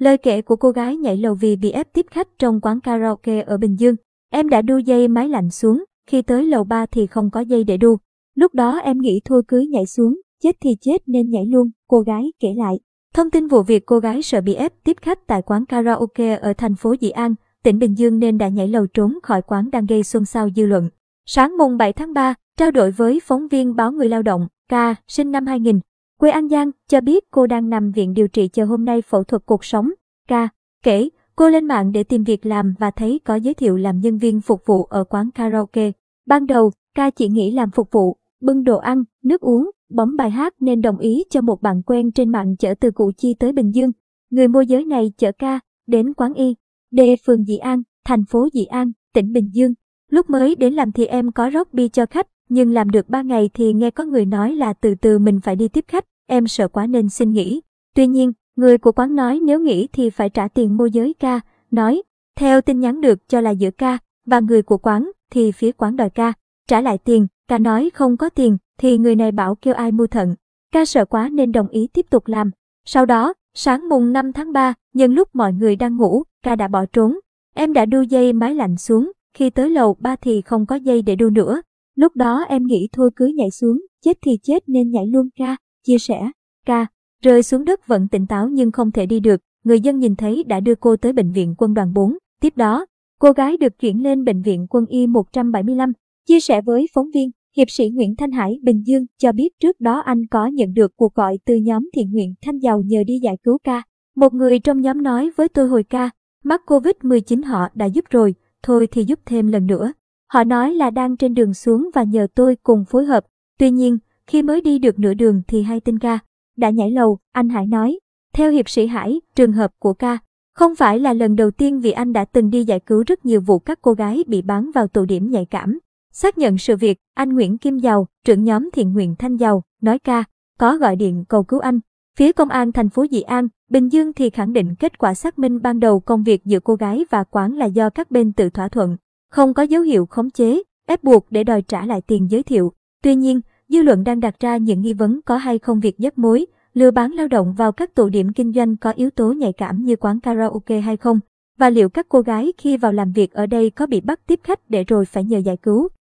Lời kể của cô gái nhảy lầu vì bị ép tiếp khách trong quán karaoke ở Bình Dương. Em đã đu dây máy lạnh xuống, khi tới lầu 3 thì không có dây để đu. Lúc đó em nghĩ thôi cứ nhảy xuống, chết thì chết nên nhảy luôn, cô gái kể lại. Thông tin vụ việc cô gái sợ bị ép tiếp khách tại quán karaoke ở thành phố Dị An, tỉnh Bình Dương nên đã nhảy lầu trốn khỏi quán đang gây xôn xao dư luận. Sáng mùng 7 tháng 3, trao đổi với phóng viên báo Người Lao động, K, sinh năm 2000, quê An Giang, cho biết cô đang nằm viện điều trị chờ hôm nay phẫu thuật cuộc sống. Ca kể, cô lên mạng để tìm việc làm và thấy có giới thiệu làm nhân viên phục vụ ở quán karaoke. Ban đầu, ca chỉ nghĩ làm phục vụ, bưng đồ ăn, nước uống, bấm bài hát nên đồng ý cho một bạn quen trên mạng chở từ Củ Chi tới Bình Dương. Người môi giới này chở ca đến quán y, D phường Dị An, thành phố Dị An, tỉnh Bình Dương. Lúc mới đến làm thì em có rót bia cho khách, nhưng làm được 3 ngày thì nghe có người nói là từ từ mình phải đi tiếp khách, em sợ quá nên xin nghỉ. Tuy nhiên, người của quán nói nếu nghỉ thì phải trả tiền môi giới ca, nói, theo tin nhắn được cho là giữa ca và người của quán thì phía quán đòi ca, trả lại tiền, ca nói không có tiền, thì người này bảo kêu ai mua thận. Ca sợ quá nên đồng ý tiếp tục làm. Sau đó, sáng mùng 5 tháng 3, nhân lúc mọi người đang ngủ, ca đã bỏ trốn. Em đã đu dây máy lạnh xuống, khi tới lầu 3 thì không có dây để đu nữa. Lúc đó em nghĩ thôi cứ nhảy xuống, chết thì chết nên nhảy luôn ra chia sẻ. Ca, rơi xuống đất vẫn tỉnh táo nhưng không thể đi được, người dân nhìn thấy đã đưa cô tới bệnh viện quân đoàn 4. Tiếp đó, cô gái được chuyển lên bệnh viện quân y 175, chia sẻ với phóng viên. Hiệp sĩ Nguyễn Thanh Hải Bình Dương cho biết trước đó anh có nhận được cuộc gọi từ nhóm thiện nguyện Thanh Giàu nhờ đi giải cứu ca. Một người trong nhóm nói với tôi hồi ca, mắc Covid-19 họ đã giúp rồi, thôi thì giúp thêm lần nữa. Họ nói là đang trên đường xuống và nhờ tôi cùng phối hợp. Tuy nhiên, khi mới đi được nửa đường thì hay tin ca. Đã nhảy lầu, anh Hải nói. Theo hiệp sĩ Hải, trường hợp của ca, không phải là lần đầu tiên vì anh đã từng đi giải cứu rất nhiều vụ các cô gái bị bán vào tụ điểm nhạy cảm. Xác nhận sự việc, anh Nguyễn Kim Giàu, trưởng nhóm thiện nguyện Thanh Giàu, nói ca, có gọi điện cầu cứu anh. Phía công an thành phố Dị An, Bình Dương thì khẳng định kết quả xác minh ban đầu công việc giữa cô gái và quán là do các bên tự thỏa thuận, không có dấu hiệu khống chế, ép buộc để đòi trả lại tiền giới thiệu. Tuy nhiên, dư luận đang đặt ra những nghi vấn có hay không việc dắt mối, lừa bán lao động vào các tụ điểm kinh doanh có yếu tố nhạy cảm như quán karaoke hay không, và liệu các cô gái khi vào làm việc ở đây có bị bắt tiếp khách để rồi phải nhờ giải cứu.